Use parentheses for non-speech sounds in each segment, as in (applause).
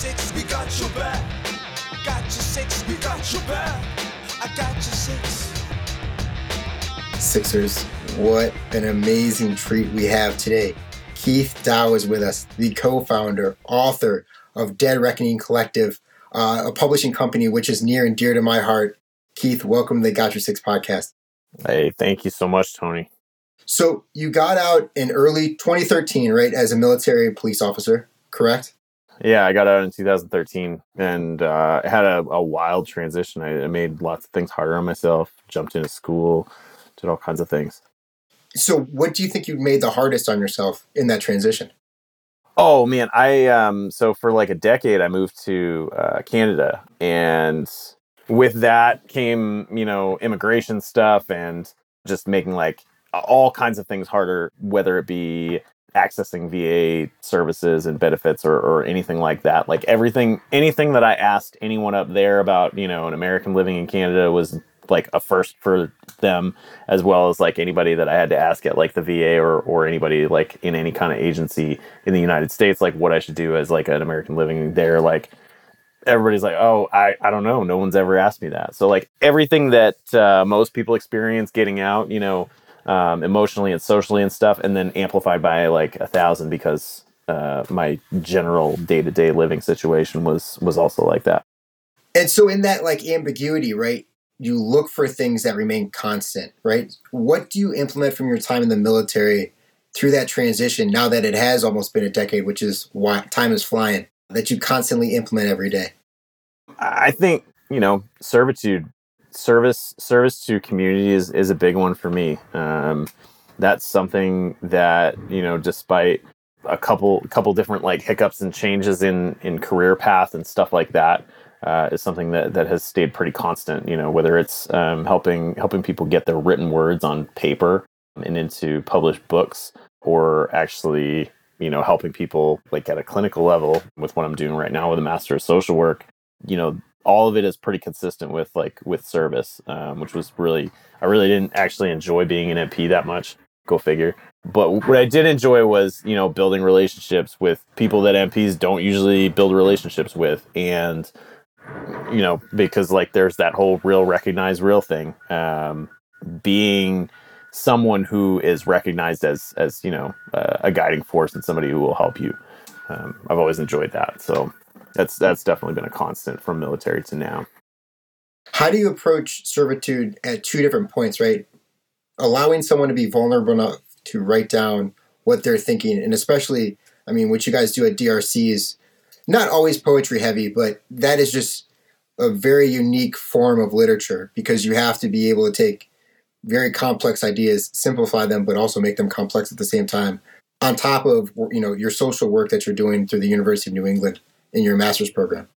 Got your six, we got your back. Got your six, we got your back. I got your six. Sixers, what an amazing treat we have today. Keith Dow is with us, the co founder, author of Dead Reckoning Collective, uh, a publishing company which is near and dear to my heart. Keith, welcome to the Got Your Six podcast. Hey, thank you so much, Tony. So, you got out in early 2013, right, as a military police officer, correct? Yeah, I got out in 2013 and uh, had a, a, wild transition. I, I, made lots of things harder on myself, jumped into school, did all kinds of things. So, what do you think you made the hardest on yourself in that transition? Oh man, I um so for like a decade I moved to uh, Canada and with that came, you know, immigration stuff and just making like all kinds of things harder whether it be accessing VA services and benefits or, or anything like that. Like everything, anything that I asked anyone up there about, you know, an American living in Canada was like a first for them, as well as like anybody that I had to ask at like the VA or, or anybody like in any kind of agency in the United States, like what I should do as like an American living there. Like everybody's like, oh, I, I don't know. No one's ever asked me that. So like everything that uh, most people experience getting out, you know, um, emotionally and socially and stuff, and then amplified by like a thousand because uh, my general day to day living situation was was also like that. And so, in that like ambiguity, right? You look for things that remain constant, right? What do you implement from your time in the military through that transition? Now that it has almost been a decade, which is why time is flying, that you constantly implement every day. I think you know servitude service service to community is, is a big one for me. Um, that's something that you know, despite a couple couple different like hiccups and changes in in career path and stuff like that, uh, is something that that has stayed pretty constant. You know, whether it's um, helping helping people get their written words on paper and into published books, or actually you know helping people like at a clinical level with what I'm doing right now with a master of social work. You know, all of it is pretty consistent with like with service, um, which was really I really didn't actually enjoy being an MP that much. Go figure. But what I did enjoy was you know building relationships with people that MPs don't usually build relationships with, and you know because like there's that whole real recognize real thing. Um, being someone who is recognized as as you know uh, a guiding force and somebody who will help you. Um, I've always enjoyed that. So that's that's definitely been a constant from military to now. How do you approach servitude at two different points, right? Allowing someone to be vulnerable enough to write down what they're thinking, and especially, I mean, what you guys do at DRC is not always poetry heavy, but that is just a very unique form of literature because you have to be able to take very complex ideas, simplify them, but also make them complex at the same time. On top of you know your social work that you're doing through the University of New England in your master's program?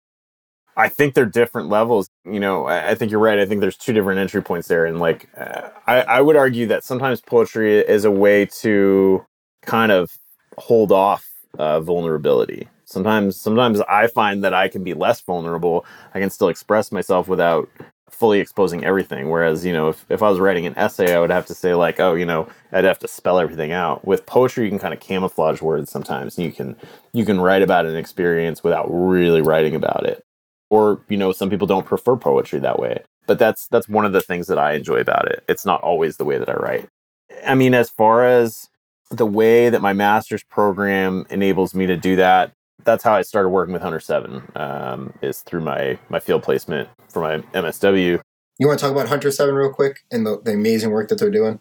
I think they're different levels. You know, I think you're right. I think there's two different entry points there. And like, uh, I, I would argue that sometimes poetry is a way to kind of hold off uh, vulnerability. Sometimes, sometimes I find that I can be less vulnerable. I can still express myself without fully exposing everything. Whereas, you know, if, if I was writing an essay, I would have to say like, oh, you know, I'd have to spell everything out. With poetry, you can kind of camouflage words sometimes. You can you can write about an experience without really writing about it. Or, you know, some people don't prefer poetry that way. But that's that's one of the things that I enjoy about it. It's not always the way that I write. I mean, as far as the way that my master's program enables me to do that, that's how I started working with Hunter Seven. Um, is through my my field placement for my MSW. You want to talk about Hunter Seven real quick and the, the amazing work that they're doing?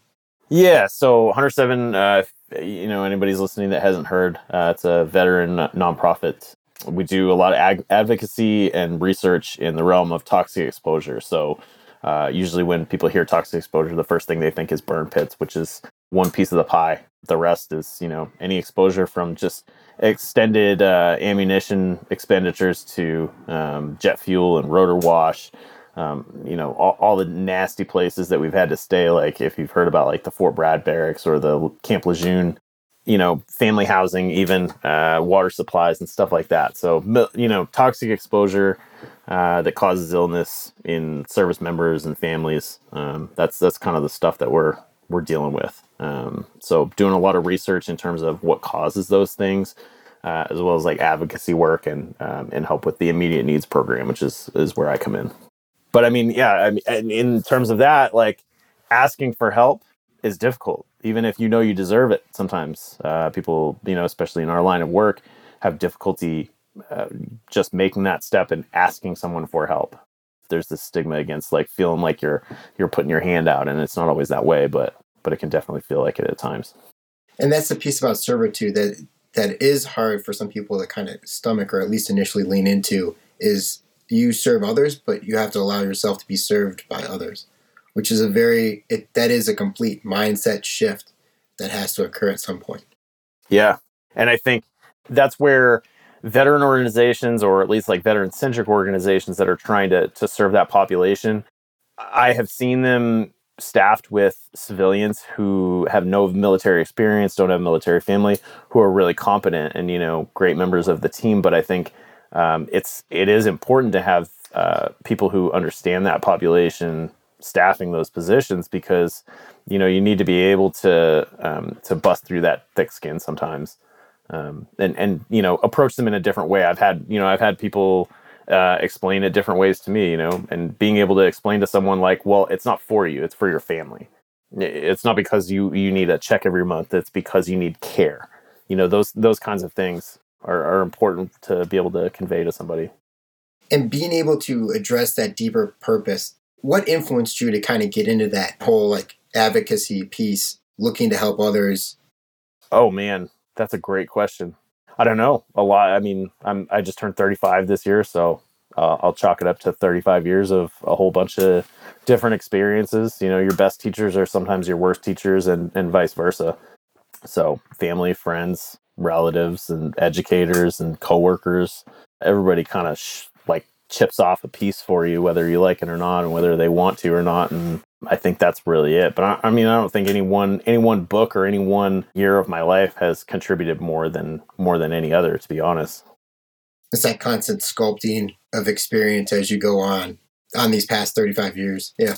Yeah, so Hunter Seven, uh, you know, anybody's listening that hasn't heard, uh, it's a veteran nonprofit. We do a lot of ag- advocacy and research in the realm of toxic exposure. So, uh, usually when people hear toxic exposure, the first thing they think is burn pits, which is one piece of the pie. The rest is, you know, any exposure from just extended uh, ammunition expenditures to um, jet fuel and rotor wash. Um, you know, all, all the nasty places that we've had to stay. Like if you've heard about like the Fort Bragg barracks or the Camp Lejeune, you know, family housing, even uh, water supplies and stuff like that. So, you know, toxic exposure uh, that causes illness in service members and families. Um, that's that's kind of the stuff that we're we're dealing with. Um, so, doing a lot of research in terms of what causes those things, uh, as well as like advocacy work and um, and help with the immediate needs program, which is is where I come in. But I mean, yeah, I mean, in terms of that, like asking for help is difficult, even if you know you deserve it. Sometimes uh, people, you know, especially in our line of work, have difficulty uh, just making that step and asking someone for help. There's this stigma against like feeling like you're you're putting your hand out, and it's not always that way, but but it can definitely feel like it at times. And that's the piece about servitude that that is hard for some people to kind of stomach or at least initially lean into is you serve others, but you have to allow yourself to be served by others, which is a very it, that is a complete mindset shift that has to occur at some point. Yeah, and I think that's where veteran organizations, or at least like veteran centric organizations that are trying to to serve that population, I have seen them staffed with civilians who have no military experience, don't have military family, who are really competent and you know great members of the team. But I think um, it's it is important to have uh, people who understand that population staffing those positions because you know you need to be able to um, to bust through that thick skin sometimes um, and and you know approach them in a different way. I've had you know I've had people uh, explain it different ways to me, you know, and being able to explain to someone like, well, it's not for you, it's for your family. It's not because you you need a check every month. It's because you need care. You know those those kinds of things are, are important to be able to convey to somebody. And being able to address that deeper purpose, what influenced you to kind of get into that whole like advocacy piece, looking to help others? Oh man, that's a great question. I don't know a lot. I mean, I'm I just turned 35 this year, so uh, I'll chalk it up to 35 years of a whole bunch of different experiences. You know, your best teachers are sometimes your worst teachers, and and vice versa. So, family, friends, relatives and educators and coworkers everybody kind of sh- like chips off a piece for you whether you like it or not and whether they want to or not and i think that's really it. But I, I, mean i don't think any one any one book or any one year of my life has contributed more than more than any other to be honest. It's that constant sculpting of experience as you go on on these past 35 years. Yeah.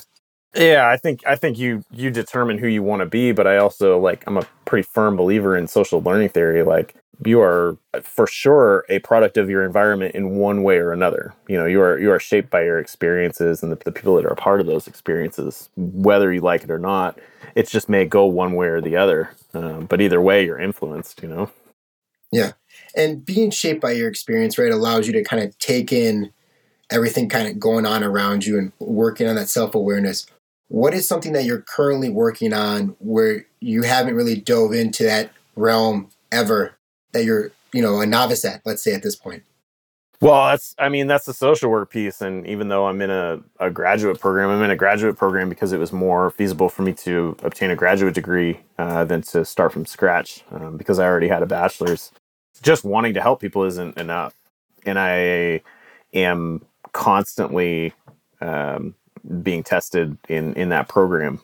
Yeah, I think I think you you determine who you want to be, but I also like I'm a pretty firm believer in social learning theory. Like you are for sure a product of your environment in one way or another. You know, you are you are shaped by your experiences and the, the people that are a part of those experiences, whether you like it or not. It just may go one way or the other, um, but either way, you're influenced. You know. Yeah, and being shaped by your experience, right, allows you to kind of take in everything kind of going on around you and working on that self awareness what is something that you're currently working on where you haven't really dove into that realm ever that you're, you know, a novice at, let's say at this point? Well, that's, I mean, that's the social work piece. And even though I'm in a, a graduate program, I'm in a graduate program because it was more feasible for me to obtain a graduate degree uh, than to start from scratch um, because I already had a bachelor's. Just wanting to help people isn't enough. And I am constantly um, being tested in in that program.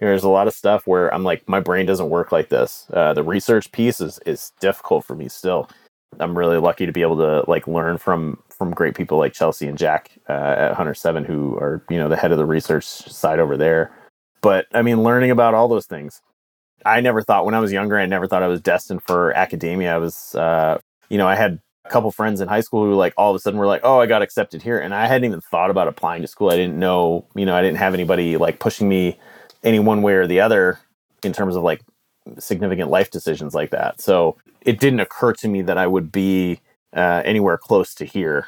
There's a lot of stuff where I'm like, my brain doesn't work like this. Uh, the research piece is is difficult for me still. I'm really lucky to be able to like learn from from great people like Chelsea and Jack uh, at Hunter Seven, who are you know the head of the research side over there. But I mean, learning about all those things. I never thought when I was younger, I never thought I was destined for academia. I was, uh, you know, I had a couple friends in high school who like all of a sudden were like, "Oh, I got accepted here," and I hadn't even thought about applying to school. I didn't know, you know, I didn't have anybody like pushing me any one way or the other in terms of like significant life decisions like that. So it didn't occur to me that I would be uh, anywhere close to here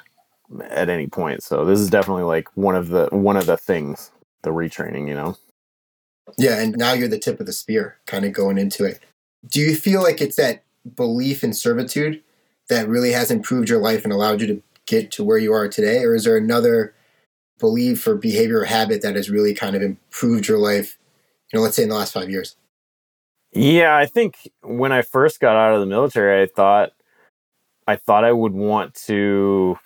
at any point. So this is definitely like one of the one of the things, the retraining, you know. Yeah, and now you're the tip of the spear, kind of going into it. Do you feel like it's that belief in servitude that really has improved your life and allowed you to get to where you are today? Or is there another belief or behavior or habit that has really kind of improved your life, you know, let's say in the last five years? Yeah, I think when I first got out of the military, I thought I thought I would want to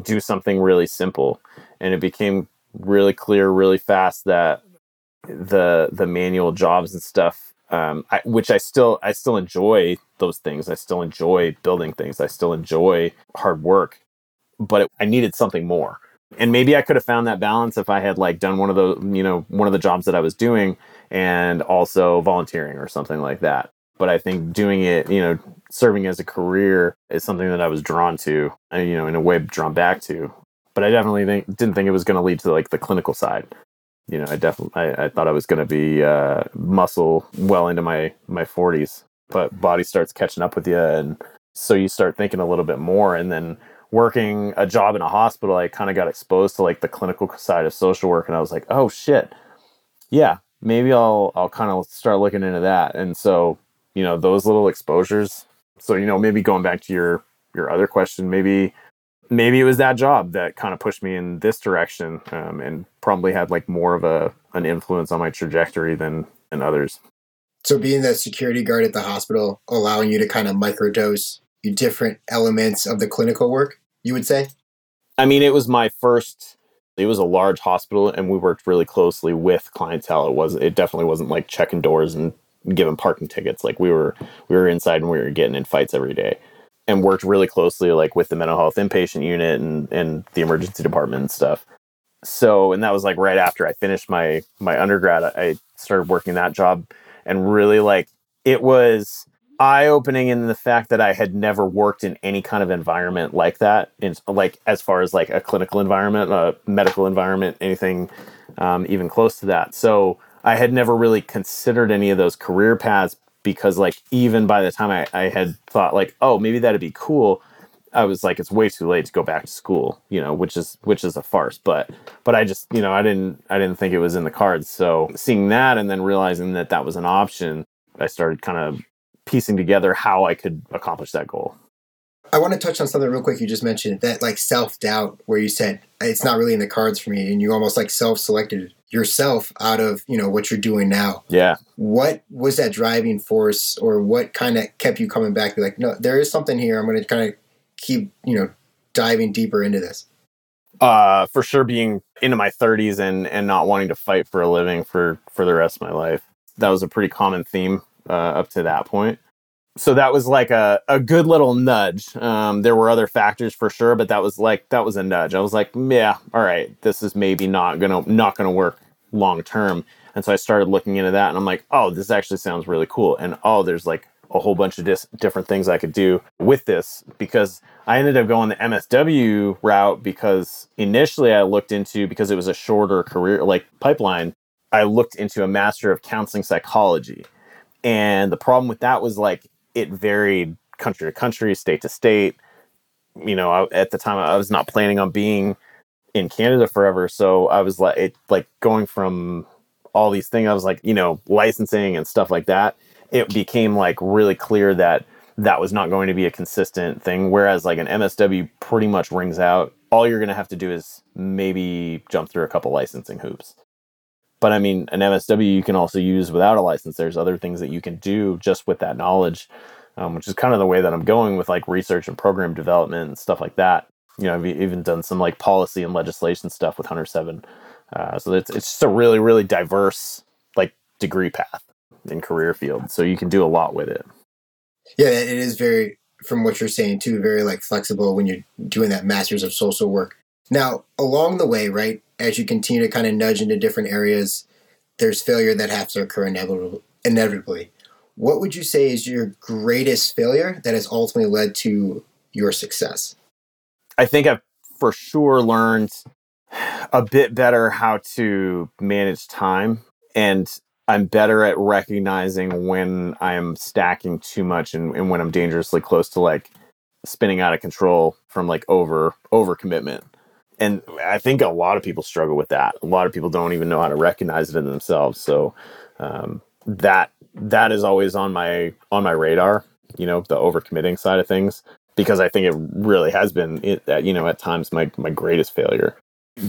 do something really simple. And it became really clear really fast that the the manual jobs and stuff um, I, which I still I still enjoy those things. I still enjoy building things. I still enjoy hard work, but it, I needed something more. And maybe I could have found that balance if I had like done one of the you know one of the jobs that I was doing and also volunteering or something like that. But I think doing it, you know, serving as a career is something that I was drawn to, and you know, in a way drawn back to. But I definitely think, didn't think it was going to lead to like the clinical side you know, I definitely I, I thought I was going to be uh, muscle well into my my 40s, but body starts catching up with you, and so you start thinking a little bit more, and then working a job in a hospital, I kind of got exposed to like the clinical side of social work, and I was like, oh shit, yeah, maybe I'll I'll kind of start looking into that, and so you know those little exposures. So you know maybe going back to your your other question, maybe maybe it was that job that kind of pushed me in this direction um, and probably had like more of a an influence on my trajectory than than others. So being that security guard at the hospital allowing you to kind of microdose different elements of the clinical work you would say? I mean it was my first it was a large hospital and we worked really closely with clientele. It was it definitely wasn't like checking doors and giving parking tickets. Like we were we were inside and we were getting in fights every day and worked really closely like with the mental health inpatient unit and, and the emergency department and stuff. So, and that was like right after I finished my my undergrad, I started working that job and really like it was eye opening in the fact that I had never worked in any kind of environment like that, in like as far as like a clinical environment, a medical environment, anything um, even close to that. So I had never really considered any of those career paths because like even by the time I, I had thought like oh maybe that'd be cool i was like it's way too late to go back to school you know which is which is a farce but but i just you know i didn't i didn't think it was in the cards so seeing that and then realizing that that was an option i started kind of piecing together how i could accomplish that goal I want to touch on something real quick. You just mentioned that like self doubt, where you said it's not really in the cards for me, and you almost like self selected yourself out of you know what you're doing now. Yeah. What was that driving force, or what kind of kept you coming back? Be like, no, there is something here. I'm going to kind of keep you know diving deeper into this. Uh, for sure, being into my 30s and and not wanting to fight for a living for for the rest of my life. That was a pretty common theme uh, up to that point so that was like a, a good little nudge. Um, there were other factors for sure, but that was like that was a nudge. I was like, yeah, all right, this is maybe not gonna not gonna work long term. And so I started looking into that, and I'm like, oh, this actually sounds really cool. And oh, there's like a whole bunch of dis- different things I could do with this because I ended up going the MSW route because initially I looked into because it was a shorter career like pipeline. I looked into a master of counseling psychology. And the problem with that was like it varied country to country, state to state. You know, I, at the time I was not planning on being in Canada forever, so I was like, it, like going from all these things. I was like, you know, licensing and stuff like that. It became like really clear that that was not going to be a consistent thing. Whereas like an MSW pretty much rings out. All you're going to have to do is maybe jump through a couple licensing hoops. But I mean, an MSW you can also use without a license. There's other things that you can do just with that knowledge, um, which is kind of the way that I'm going with like research and program development and stuff like that. You know, I've even done some like policy and legislation stuff with Hunter Seven. Uh, so it's it's just a really really diverse like degree path in career field. So you can do a lot with it. Yeah, it is very from what you're saying too, very like flexible when you're doing that masters of social work. Now, along the way, right, as you continue to kind of nudge into different areas, there's failure that has to occur inevitably. What would you say is your greatest failure that has ultimately led to your success? I think I've for sure learned a bit better how to manage time and I'm better at recognizing when I'm stacking too much and, and when I'm dangerously close to like spinning out of control from like over over commitment and I think a lot of people struggle with that. A lot of people don't even know how to recognize it in themselves. So um, that that is always on my on my radar. You know, the overcommitting side of things because I think it really has been it, you know at times my my greatest failure.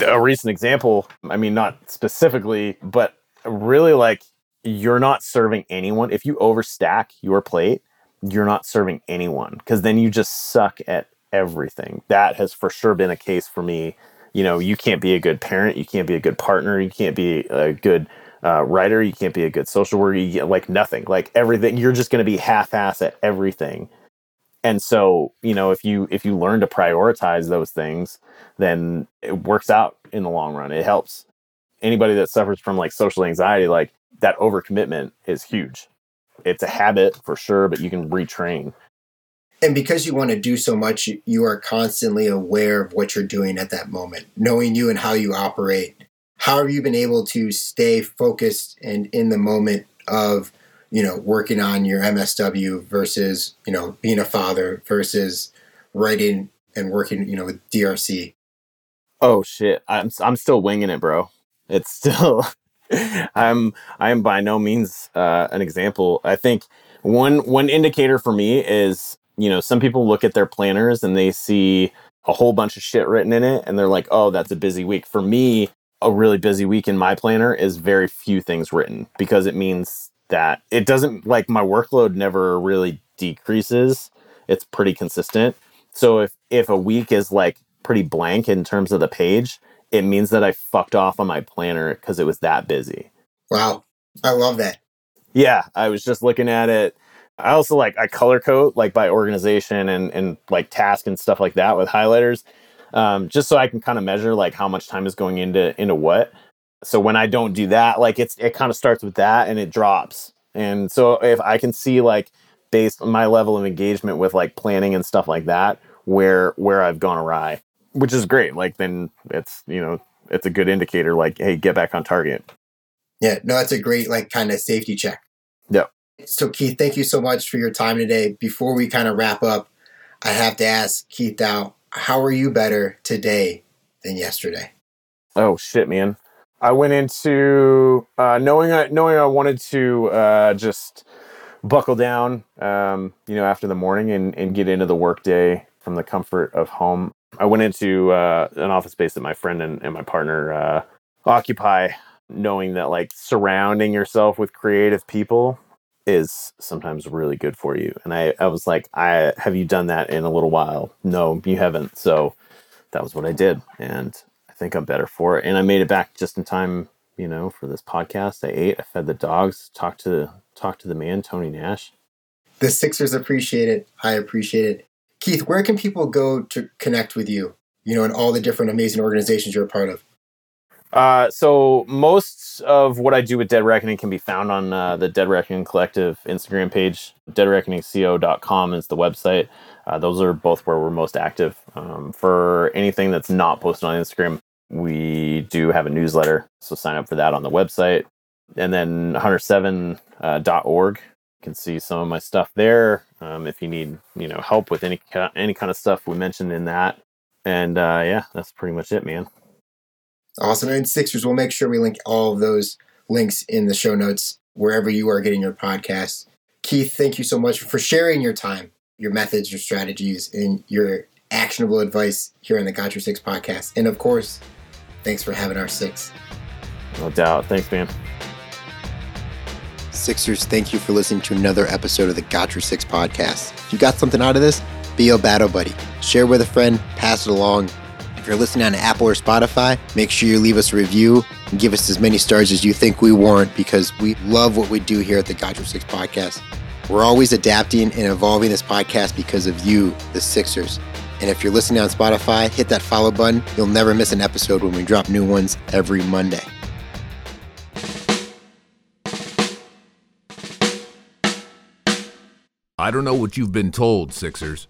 A recent example, I mean, not specifically, but really like you're not serving anyone if you overstack your plate you're not serving anyone because then you just suck at everything. That has for sure been a case for me. You know, you can't be a good parent, you can't be a good partner, you can't be a good uh, writer, you can't be a good social worker, you like nothing, like everything. You're just going to be half-ass at everything. And so, you know, if you if you learn to prioritize those things, then it works out in the long run. It helps anybody that suffers from like social anxiety, like that overcommitment is huge. It's a habit for sure, but you can retrain. And because you want to do so much, you- are constantly aware of what you're doing at that moment, knowing you and how you operate. How have you been able to stay focused and in the moment of, you know, working on your MSW versus, you know, being a father versus writing and working, you know, with DRC? Oh shit, I'm I'm still winging it, bro. It's still (laughs) I'm I'm by no means uh, an example. I think one one indicator for me is you know some people look at their planners and they see a whole bunch of shit written in it and they're like, oh, that's a busy week. For me, a really busy week in my planner is very few things written because it means that it doesn't like my workload never really decreases. It's pretty consistent. So if if a week is like pretty blank in terms of the page, it means that I fucked off on my planner because it was that busy. Wow. I love that. Yeah, I was just looking at it. I also like I color code like by organization and and like task and stuff like that with highlighters, um, just so I can kind of measure like how much time is going into into what. So when I don't do that, like it's it kind of starts with that and it drops. And so if I can see like based on my level of engagement with like planning and stuff like that, where where I've gone awry, which is great. Like then it's you know it's a good indicator. Like hey, get back on target. Yeah, no, that's a great like kind of safety check. Yep. So Keith, thank you so much for your time today. Before we kind of wrap up, I have to ask Keith Dow, how are you better today than yesterday? Oh shit, man! I went into uh, knowing I knowing I wanted to uh, just buckle down, um, you know, after the morning and, and get into the workday from the comfort of home. I went into uh, an office space that my friend and, and my partner uh, occupy, knowing that like surrounding yourself with creative people is sometimes really good for you. And I, I was like, I have you done that in a little while? No, you haven't. So that was what I did. And I think I'm better for it. And I made it back just in time, you know, for this podcast. I ate, I fed the dogs, talked to talked to the man, Tony Nash. The Sixers appreciate it. I appreciate it. Keith, where can people go to connect with you? You know, and all the different amazing organizations you're a part of. Uh, so most of what I do with Dead Reckoning can be found on uh, the Dead Reckoning Collective Instagram page. DeadReckoningCO.com is the website. Uh, those are both where we're most active. Um, for anything that's not posted on Instagram, we do have a newsletter, so sign up for that on the website. And then 107.org, you can see some of my stuff there. Um, if you need, you know, help with any any kind of stuff we mentioned in that. And uh, yeah, that's pretty much it, man. Awesome. And Sixers, we'll make sure we link all of those links in the show notes wherever you are getting your podcast. Keith, thank you so much for sharing your time, your methods, your strategies, and your actionable advice here on the Got Your Six podcast. And of course, thanks for having our six. No doubt. Thanks, man. Sixers, thank you for listening to another episode of the Got Your Six podcast. If you got something out of this, be a battle buddy. Share with a friend, pass it along. If you're listening on Apple or Spotify, make sure you leave us a review and give us as many stars as you think we warrant because we love what we do here at the Got Your Six podcast. We're always adapting and evolving this podcast because of you, the Sixers. And if you're listening on Spotify, hit that follow button. You'll never miss an episode when we drop new ones every Monday. I don't know what you've been told, Sixers,